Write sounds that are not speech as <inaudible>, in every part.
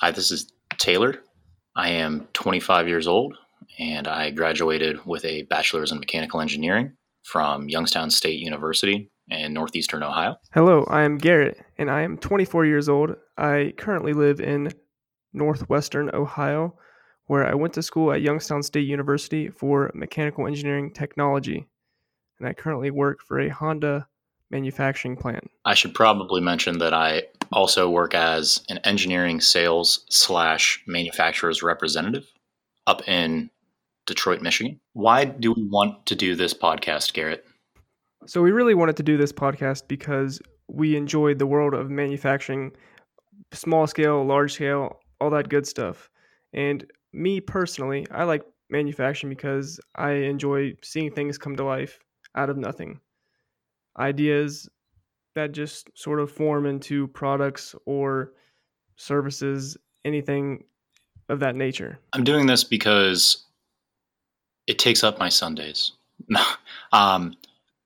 Hi, this is Taylor. I am 25 years old and I graduated with a bachelor's in mechanical engineering from Youngstown State University in northeastern Ohio. Hello, I am Garrett and I am 24 years old. I currently live in northwestern Ohio, where I went to school at Youngstown State University for mechanical engineering technology. And I currently work for a Honda manufacturing plant. I should probably mention that I also work as an engineering sales slash manufacturer's representative up in Detroit, Michigan. Why do we want to do this podcast, Garrett? So, we really wanted to do this podcast because we enjoyed the world of manufacturing, small scale, large scale, all that good stuff. And me personally, I like manufacturing because I enjoy seeing things come to life out of nothing. Ideas that just sort of form into products or services, anything of that nature. I'm doing this because it takes up my Sundays. <laughs> um,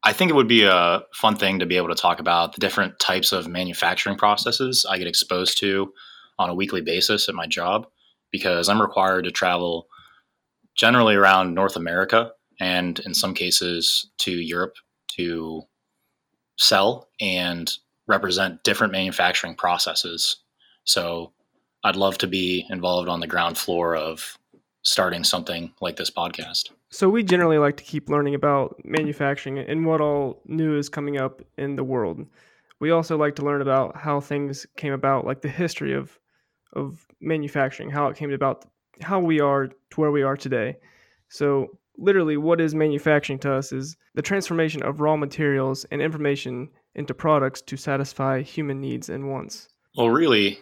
I think it would be a fun thing to be able to talk about the different types of manufacturing processes I get exposed to on a weekly basis at my job because I'm required to travel generally around North America and in some cases to Europe to sell and represent different manufacturing processes. So I'd love to be involved on the ground floor of starting something like this podcast. So we generally like to keep learning about manufacturing and what all new is coming up in the world. We also like to learn about how things came about, like the history of of manufacturing, how it came about, how we are to where we are today. So literally what is manufacturing to us is the transformation of raw materials and information into products to satisfy human needs and wants. Well, really,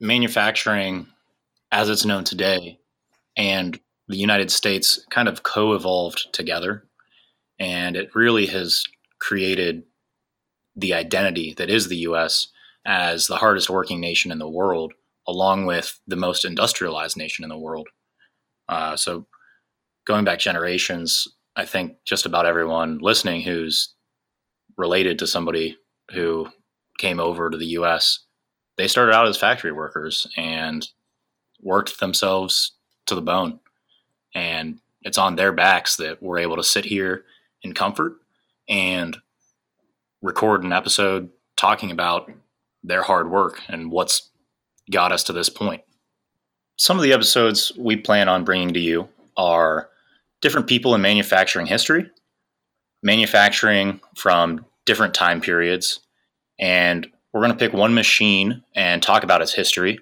manufacturing as it's known today and the United States kind of co evolved together. And it really has created the identity that is the US as the hardest working nation in the world, along with the most industrialized nation in the world. Uh, so going back generations, I think just about everyone listening who's related to somebody who came over to the US, they started out as factory workers and worked themselves to the bone. And it's on their backs that we're able to sit here in comfort and record an episode talking about their hard work and what's got us to this point. Some of the episodes we plan on bringing to you are different people in manufacturing history, manufacturing from different time periods, and we're going to pick one machine and talk about its history,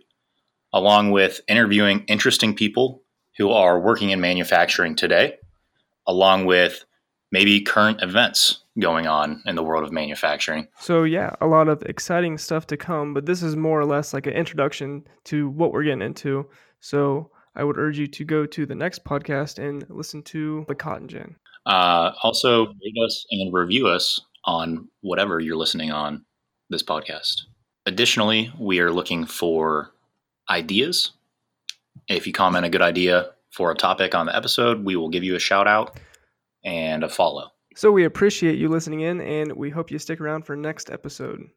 along with interviewing interesting people who are working in manufacturing today, along with maybe current events going on in the world of manufacturing. So, yeah, a lot of exciting stuff to come, but this is more or less like an introduction to what we're getting into. So, I would urge you to go to the next podcast and listen to the Cotton Gin. Uh, also, rate us and review us on whatever you're listening on this podcast. Additionally, we are looking for ideas. If you comment a good idea for a topic on the episode, we will give you a shout out and a follow. So we appreciate you listening in and we hope you stick around for next episode.